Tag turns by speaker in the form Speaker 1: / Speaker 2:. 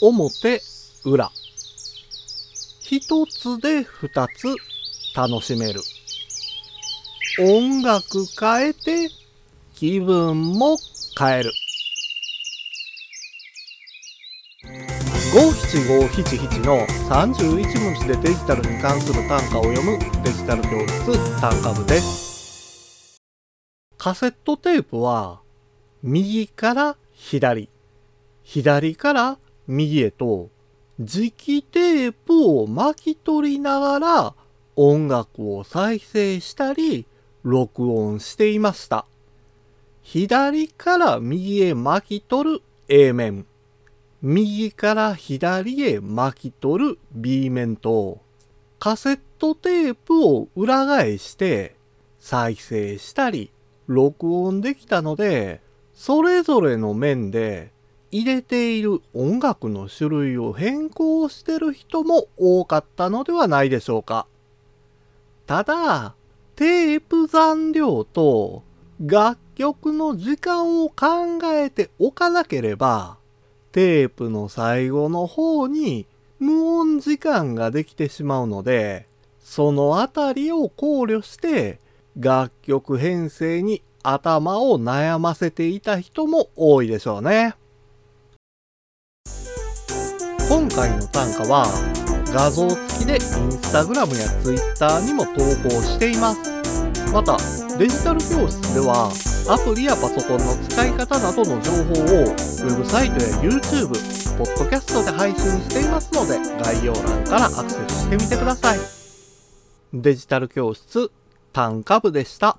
Speaker 1: 表、裏。一つで二つ楽しめる。音楽変えて気分も変える。五七五七七の31文字でデジタルに関する単価を読むデジタル教室単価部です。カセットテープは右から左、左から右へと磁気テープを巻き取りながら音楽を再生したり録音していました。左から右へ巻き取る A 面。右から左へ巻き取る B 面とカセットテープを裏返して再生したり録音できたのでそれぞれの面で入れている音楽の種類を変更してる人も多かったのではないでしょうか。ただ、テープ残量と楽曲の時間を考えておかなければ、テープの最後の方に無音時間ができてしまうので、そのあたりを考慮して楽曲編成に頭を悩ませていた人も多いでしょうね。今回の単価は画像付きでインスタグラムやツイッターにも投稿しています。また、デジタル教室ではアプリやパソコンの使い方などの情報をウェブサイトや YouTube、ポッドキャストで配信していますので概要欄からアクセスしてみてください。デジタル教室単価部でした。